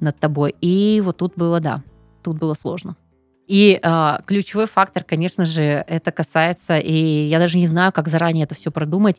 над тобой. И вот тут было, да, тут было сложно. И а, ключевой фактор, конечно же, это касается, и я даже не знаю, как заранее это все продумать,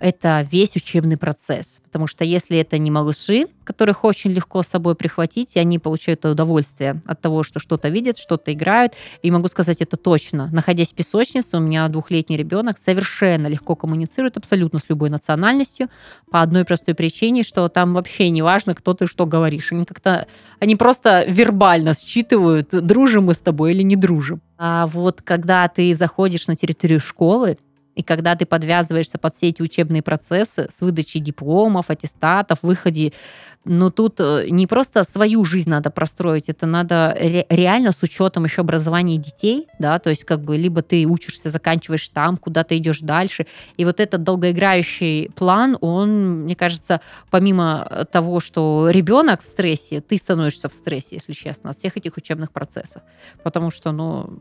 это весь учебный процесс. Потому что если это не малыши, которых очень легко с собой прихватить, и они получают удовольствие от того, что что-то видят, что-то играют, и могу сказать это точно. Находясь в песочнице, у меня двухлетний ребенок совершенно легко коммуницирует абсолютно с любой национальностью по одной простой причине, что там вообще не важно, кто ты что говоришь. Они как-то, они просто вербально считывают, дружим мы с тобой или не дружим. А вот когда ты заходишь на территорию школы, и когда ты подвязываешься под все эти учебные процессы с выдачей дипломов, аттестатов, выходе, ну тут э, не просто свою жизнь надо простроить, это надо ре- реально с учетом еще образования детей, да, то есть как бы либо ты учишься, заканчиваешь там, куда ты идешь дальше, и вот этот долгоиграющий план, он, мне кажется, помимо того, что ребенок в стрессе, ты становишься в стрессе, если честно, от всех этих учебных процессов, потому что, ну,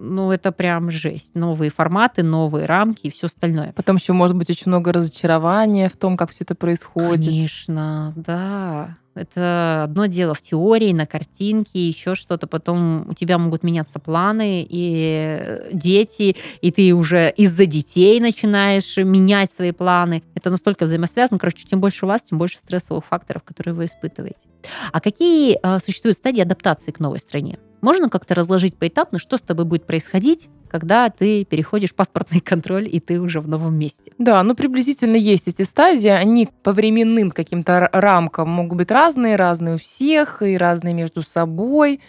ну, это прям жесть. Новые форматы, новые рамки и все остальное. Потом еще может быть очень много разочарования в том, как все это происходит. Конечно, да. Это одно дело в теории, на картинке, еще что-то. Потом у тебя могут меняться планы, и э, дети, и ты уже из-за детей начинаешь менять свои планы. Это настолько взаимосвязано. Короче, чем больше у вас, тем больше стрессовых факторов, которые вы испытываете. А какие э, существуют стадии адаптации к новой стране? Можно как-то разложить поэтапно, что с тобой будет происходить, когда ты переходишь паспортный (laughs) контроль, и ты уже в новом месте? Да, ну приблизительно есть эти стадии. Они по временным каким-то рамкам могут быть разные, разные у всех и разные между собой.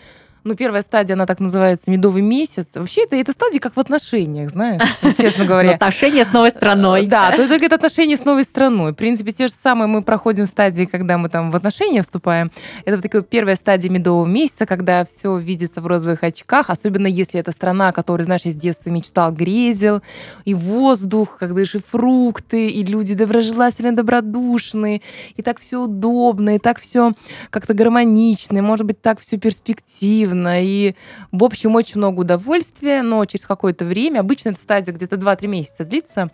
Ну, первая стадия, она так называется медовый месяц. Вообще, это, это стадия как в отношениях, знаешь, (laughs) честно говоря. Отношения с новой страной. Да, то только это отношения с новой страной. В принципе, те же самые мы проходим стадии, когда мы там в отношения вступаем. Это вот такая первая стадия медового месяца, когда все видится в розовых очках, особенно если это страна, о которой, знаешь, я с детства мечтал, грезил, и воздух, когда же фрукты, и люди доброжелательные, добродушные, и так все удобно, и так все как-то гармонично, и, может быть, так все перспективно, и, в общем, очень много удовольствия, но через какое-то время, обычно эта стадия где-то 2-3 месяца длится,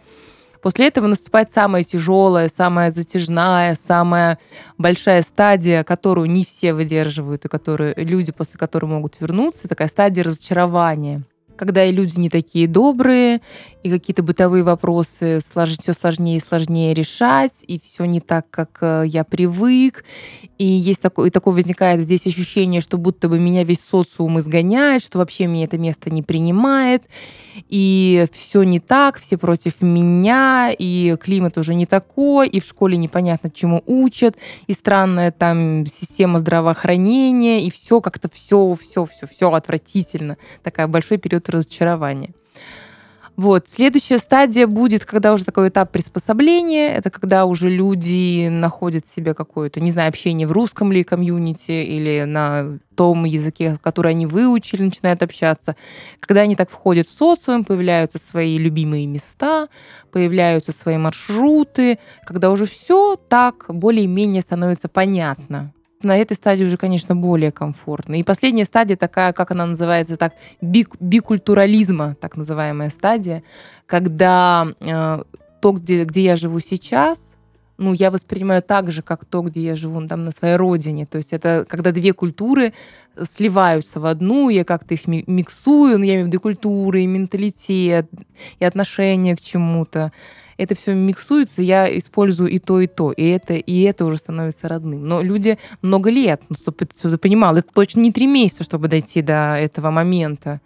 После этого наступает самая тяжелая, самая затяжная, самая большая стадия, которую не все выдерживают, и которые люди, после которой могут вернуться, такая стадия разочарования. Когда и люди не такие добрые, и какие-то бытовые вопросы слож... все сложнее и сложнее решать, и все не так, как э, я привык. И есть такое, и такое возникает здесь ощущение, что будто бы меня весь социум изгоняет, что вообще меня это место не принимает, и все не так, все против меня, и климат уже не такой, и в школе непонятно чему учат, и странная там система здравоохранения, и все как-то все, все, все, все отвратительно. Такая большой период разочарования. Вот. Следующая стадия будет, когда уже такой этап приспособления. Это когда уже люди находят себе какое-то, не знаю, общение в русском ли комьюнити или на том языке, который они выучили, начинают общаться. Когда они так входят в социум, появляются свои любимые места, появляются свои маршруты, когда уже все так более-менее становится понятно. На этой стадии уже, конечно, более комфортно. И последняя стадия такая, как она называется, так, бик- бикультурализма, так называемая стадия, когда э, то, где, где я живу сейчас, ну, я воспринимаю так же, как то, где я живу там на своей родине. То есть это когда две культуры сливаются в одну, я как-то их ми- миксую, ну, я имею в виду культуры, и менталитет, и отношение к чему-то. Это все миксуется, я использую и то, и то, и это, и это уже становится родным. Но люди много лет, ну, чтобы ты понимал, это точно не три месяца, чтобы дойти до этого момента.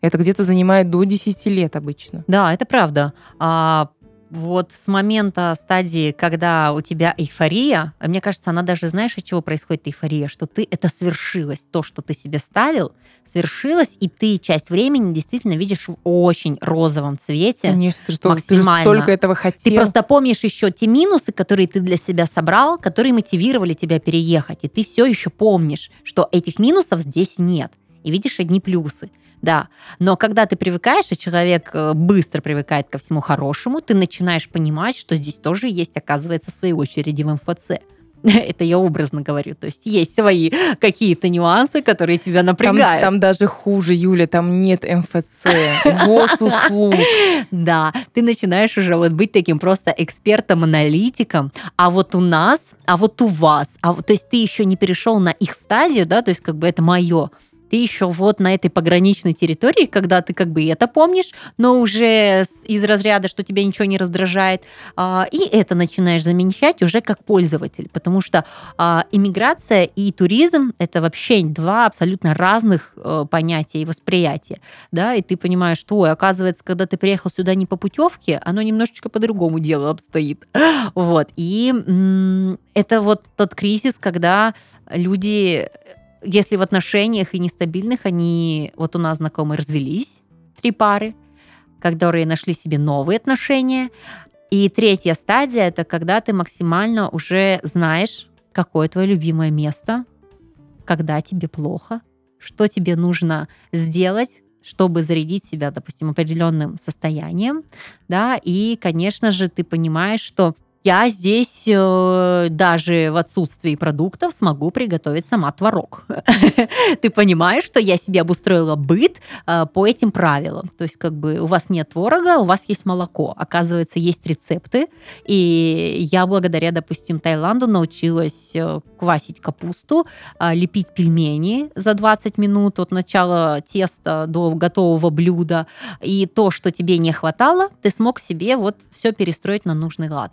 Это где-то занимает до 10 лет обычно. Да, это правда. А вот с момента стадии, когда у тебя эйфория, мне кажется, она даже, знаешь, от чего происходит эйфория, что ты, это свершилось, то, что ты себе ставил, свершилось, и ты часть времени действительно видишь в очень розовом цвете. Конечно, ты, что, ты же столько этого хотел. Ты просто помнишь еще те минусы, которые ты для себя собрал, которые мотивировали тебя переехать, и ты все еще помнишь, что этих минусов здесь нет, и видишь одни плюсы. Да, но когда ты привыкаешь, и человек э, быстро привыкает ко всему хорошему, ты начинаешь понимать, что здесь тоже есть, оказывается, в своей очереди в МФЦ. (laughs) Это я образно говорю. То есть есть свои какие-то нюансы, которые тебя напрягают. Там, там даже хуже, Юля, там нет МФЦ, госуслуг. (laughs) Да, ты начинаешь уже вот быть таким просто экспертом-аналитиком, а вот у нас, а вот у вас, а, то есть ты еще не перешел на их стадию, да, то есть как бы это мое, ты еще вот на этой пограничной территории, когда ты как бы это помнишь, но уже из разряда, что тебя ничего не раздражает, а, и это начинаешь замечать уже как пользователь, потому что а, иммиграция и туризм – это вообще два абсолютно разных э, понятия и восприятия, да, и ты понимаешь, что, ой, оказывается, когда ты приехал сюда не по путевке, оно немножечко по-другому дело обстоит, (laughs) вот, и это вот тот кризис, когда люди если в отношениях и нестабильных они, вот у нас знакомые развелись, три пары, которые нашли себе новые отношения. И третья стадия – это когда ты максимально уже знаешь, какое твое любимое место, когда тебе плохо, что тебе нужно сделать, чтобы зарядить себя, допустим, определенным состоянием, да, и, конечно же, ты понимаешь, что я здесь э, даже в отсутствии продуктов смогу приготовить сама творог. (laughs) Ты понимаешь, что я себе обустроила быт э, по этим правилам. То есть как бы у вас нет творога, у вас есть молоко. Оказывается, есть рецепты. И я благодаря, допустим, Таиланду научилась э, квасить капусту, лепить пельмени за 20 минут от начала теста до готового блюда. И то, что тебе не хватало, ты смог себе вот все перестроить на нужный лад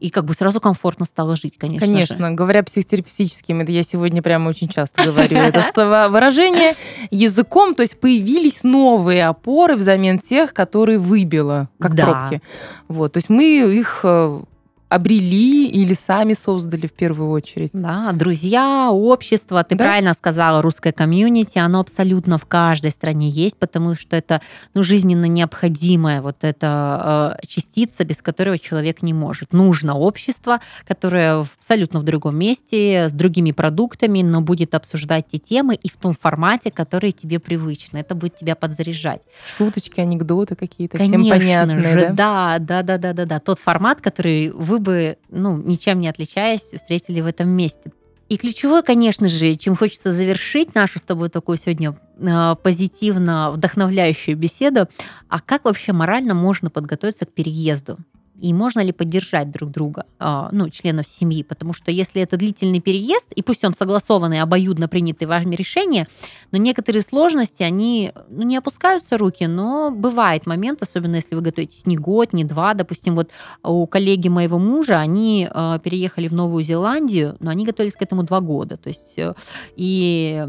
и как бы сразу комфортно стало жить, конечно. Конечно, же. говоря психотерапевтическим, это я сегодня прямо очень часто говорю, это (laughs) выражение языком, то есть появились новые опоры взамен тех, которые выбило, как пробки. Вот, то есть мы их э, обрели или сами создали в первую очередь. Да, друзья, общество, ты да? правильно сказала, русское комьюнити, оно абсолютно в каждой стране есть, потому что это ну, жизненно необходимая вот эта э, частица, без которой человек не может. Нужно общество, которое абсолютно в другом месте, с другими продуктами, но будет обсуждать те темы и в том формате, которые тебе привычны. Это будет тебя подзаряжать. Шуточки, анекдоты какие-то, всем понятные. Же, да, да, да, да, да, да. Тот формат, который вы вы бы, ну, ничем не отличаясь, встретили в этом месте. И ключевое, конечно же, чем хочется завершить нашу с тобой такую сегодня э, позитивно вдохновляющую беседу, а как вообще морально можно подготовиться к переезду? И можно ли поддержать друг друга, а, ну, членов семьи, потому что если это длительный переезд, и пусть он согласованный, обоюдно принятый вами решение, но некоторые сложности, они ну, не опускаются руки, но бывает момент, особенно если вы готовитесь не год, не два, допустим, вот у коллеги моего мужа, они а, переехали в Новую Зеландию, но они готовились к этому два года, то есть э, и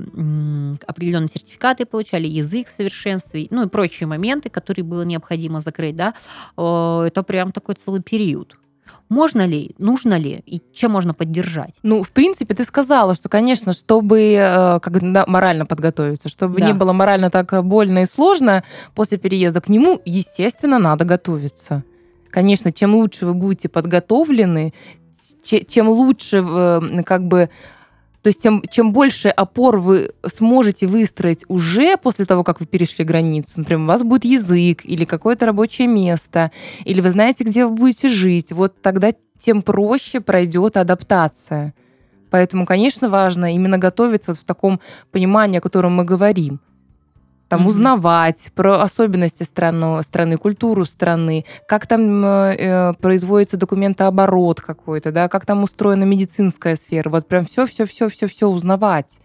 определенные сертификаты получали, язык совершенствовать, ну и прочие моменты, которые было необходимо закрыть, да, это прям такой целый период. Можно ли, нужно ли и чем можно поддержать? Ну, в принципе, ты сказала, что, конечно, чтобы э, как, да, морально подготовиться, чтобы да. не было морально так больно и сложно после переезда к нему, естественно, надо готовиться. Конечно, чем лучше вы будете подготовлены, чем лучше э, как бы то есть тем, чем больше опор вы сможете выстроить уже после того, как вы перешли границу, например, у вас будет язык или какое-то рабочее место, или вы знаете, где вы будете жить, вот тогда тем проще пройдет адаптация. Поэтому, конечно, важно именно готовиться вот в таком понимании, о котором мы говорим там mm-hmm. узнавать про особенности страны, страны, культуру страны, как там э, э, производится документооборот какой-то, да, как там устроена медицинская сфера. Вот прям все, все, все, все, все узнавать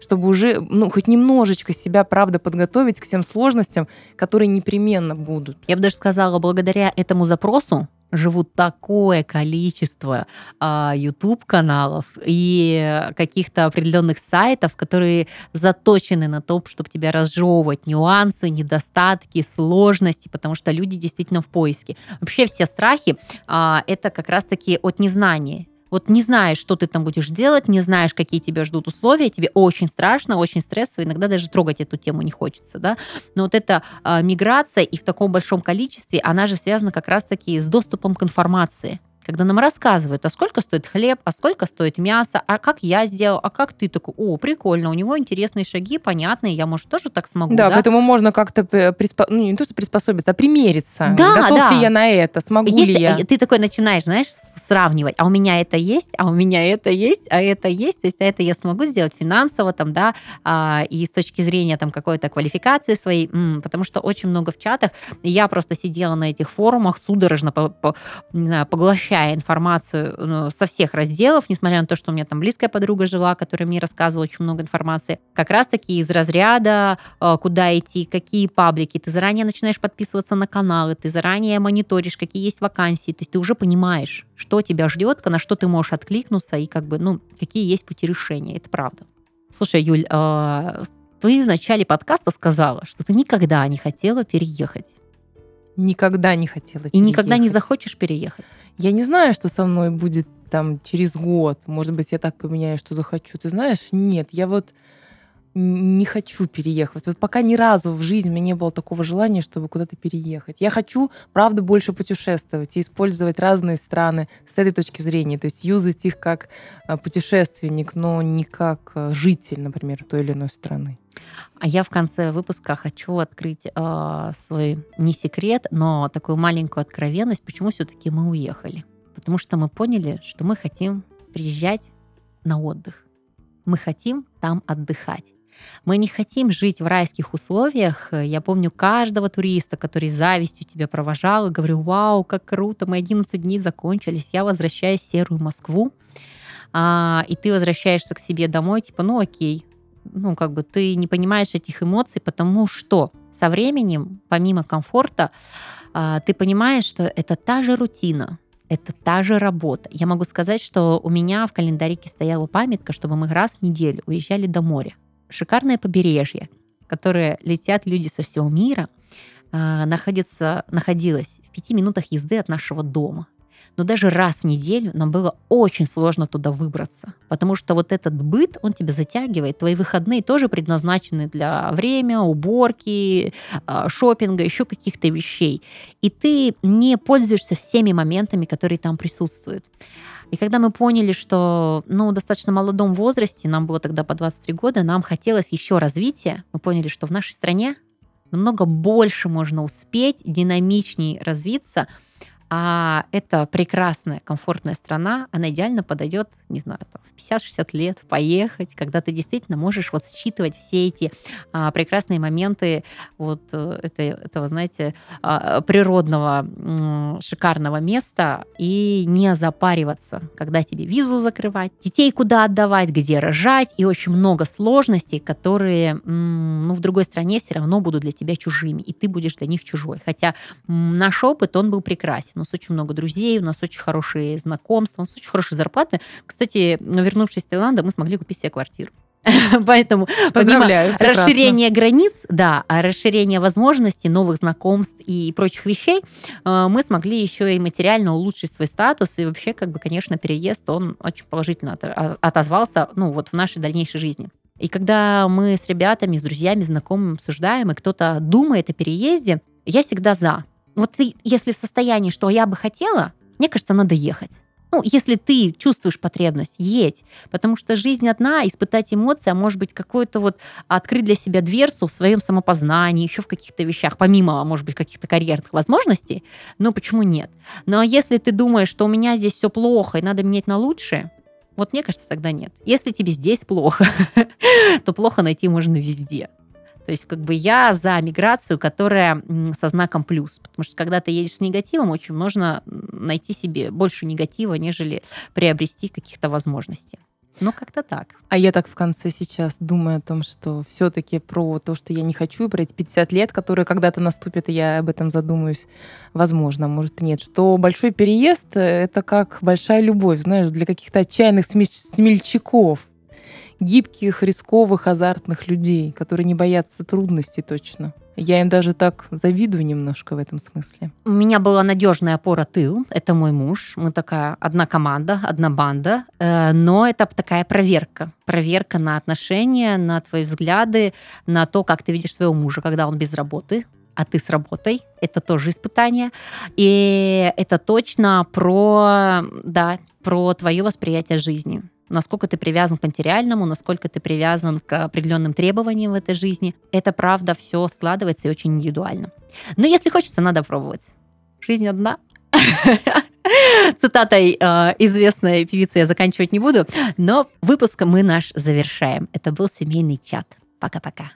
чтобы уже, ну, хоть немножечко себя, правда, подготовить к тем сложностям, которые непременно будут. Я бы даже сказала, благодаря этому запросу живут такое количество а, YouTube-каналов и каких-то определенных сайтов, которые заточены на то, чтобы тебя разжевывать нюансы, недостатки, сложности, потому что люди действительно в поиске. Вообще все страхи а, это как раз-таки от незнания. Вот не знаешь, что ты там будешь делать, не знаешь, какие тебя ждут условия, тебе очень страшно, очень стрессово, иногда даже трогать эту тему не хочется, да. Но вот эта э, миграция и в таком большом количестве, она же связана как раз-таки с доступом к информации когда нам рассказывают, а сколько стоит хлеб, а сколько стоит мясо, а как я сделал, а как ты такой, о, прикольно, у него интересные шаги, понятные, я, может, тоже так смогу. Да, да? к этому можно как-то приспо... ну, не то, что приспособиться, а примериться. Да, Готов да. ли я на это, смогу Если ли я? Ты такой начинаешь, знаешь, сравнивать, а у меня это есть, а у меня это есть, а это есть, то есть а это я смогу сделать финансово, там, да, а, и с точки зрения там какой-то квалификации своей, м, потому что очень много в чатах, я просто сидела на этих форумах, судорожно по, по, не знаю, поглощая информацию ну, со всех разделов, несмотря на то, что у меня там близкая подруга жила, которая мне рассказывала очень много информации, как раз-таки из разряда, э, куда идти, какие паблики, ты заранее начинаешь подписываться на каналы, ты заранее мониторишь, какие есть вакансии, то есть ты уже понимаешь, что тебя ждет, на что ты можешь откликнуться и как бы, ну, какие есть пути решения, это правда. Слушай, Юль, э, ты в начале подкаста сказала, что ты никогда не хотела переехать. Никогда не хотела И никогда не захочешь переехать. Я не знаю, что со мной будет там через год. Может быть, я так поменяю, что захочу. Ты знаешь, нет, я вот не хочу переехать. Вот пока ни разу в жизни у меня не было такого желания, чтобы куда-то переехать. Я хочу, правда, больше путешествовать и использовать разные страны с этой точки зрения. То есть юзать их как а, путешественник, но не как а, житель, например, той или иной страны. А я в конце выпуска хочу открыть э, свой не секрет, но такую маленькую откровенность, почему все-таки мы уехали. Потому что мы поняли, что мы хотим приезжать на отдых. Мы хотим там отдыхать. Мы не хотим жить в райских условиях. Я помню каждого туриста, который завистью тебя провожал, и говорю, вау, как круто, мы 11 дней закончились, я возвращаюсь в серую Москву, а, и ты возвращаешься к себе домой, типа, ну окей, ну как бы ты не понимаешь этих эмоций, потому что со временем, помимо комфорта, а, ты понимаешь, что это та же рутина, это та же работа. Я могу сказать, что у меня в календарике стояла памятка, чтобы мы раз в неделю уезжали до моря шикарное побережье, которое летят люди со всего мира, а, находится, находилось в пяти минутах езды от нашего дома. Но даже раз в неделю нам было очень сложно туда выбраться, потому что вот этот быт, он тебя затягивает. Твои выходные тоже предназначены для время, уборки, а, шопинга, еще каких-то вещей. И ты не пользуешься всеми моментами, которые там присутствуют. И когда мы поняли, что ну, в достаточно молодом возрасте, нам было тогда по 23 года, нам хотелось еще развития, мы поняли, что в нашей стране намного больше можно успеть, динамичнее развиться – а это прекрасная, комфортная страна, она идеально подойдет, не знаю, в 50-60 лет поехать, когда ты действительно можешь вот считывать все эти а, прекрасные моменты вот э, это, этого, знаете, а, природного шикарного места и не запариваться, когда тебе визу закрывать, детей куда отдавать, где рожать, и очень много сложностей, которые ну, в другой стране все равно будут для тебя чужими, и ты будешь для них чужой. Хотя наш опыт, он был прекрасен у нас очень много друзей, у нас очень хорошие знакомства, у нас очень хорошие зарплаты. Кстати, вернувшись из Таиланда, мы смогли купить себе квартиру. (laughs) Поэтому помимо расширения границ, да, а расширения возможностей, новых знакомств и прочих вещей, э, мы смогли еще и материально улучшить свой статус. И вообще, как бы, конечно, переезд, он очень положительно а, отозвался ну, вот в нашей дальнейшей жизни. И когда мы с ребятами, с друзьями, знакомыми обсуждаем, и кто-то думает о переезде, я всегда за вот ты, если в состоянии, что я бы хотела, мне кажется, надо ехать. Ну, если ты чувствуешь потребность, едь. Потому что жизнь одна, испытать эмоции, а может быть, какой-то вот открыть для себя дверцу в своем самопознании, еще в каких-то вещах, помимо, может быть, каких-то карьерных возможностей, ну, почему нет? Ну, а если ты думаешь, что у меня здесь все плохо и надо менять на лучшее, вот мне кажется, тогда нет. Если тебе здесь плохо, (laughs) то плохо найти можно везде. То есть как бы я за миграцию, которая со знаком плюс. Потому что когда ты едешь с негативом, очень можно найти себе больше негатива, нежели приобрести каких-то возможностей. Ну, как-то так. А я так в конце сейчас думаю о том, что все-таки про то, что я не хочу, про эти 50 лет, которые когда-то наступят, и я об этом задумаюсь, возможно, может, нет, что большой переезд — это как большая любовь, знаешь, для каких-то отчаянных смельчаков, гибких, рисковых, азартных людей, которые не боятся трудностей точно. Я им даже так завидую немножко в этом смысле. У меня была надежная опора тыл. Это мой муж. Мы такая одна команда, одна банда. Э, но это такая проверка. Проверка на отношения, на твои взгляды, на то, как ты видишь своего мужа, когда он без работы, а ты с работой. Это тоже испытание. И это точно про, да, про твое восприятие жизни насколько ты привязан к материальному, насколько ты привязан к определенным требованиям в этой жизни. Это правда все складывается и очень индивидуально. Но если хочется, надо пробовать. Жизнь одна. (laughs) Цитатой э, известной певицы я заканчивать не буду, но выпуск мы наш завершаем. Это был семейный чат. Пока-пока.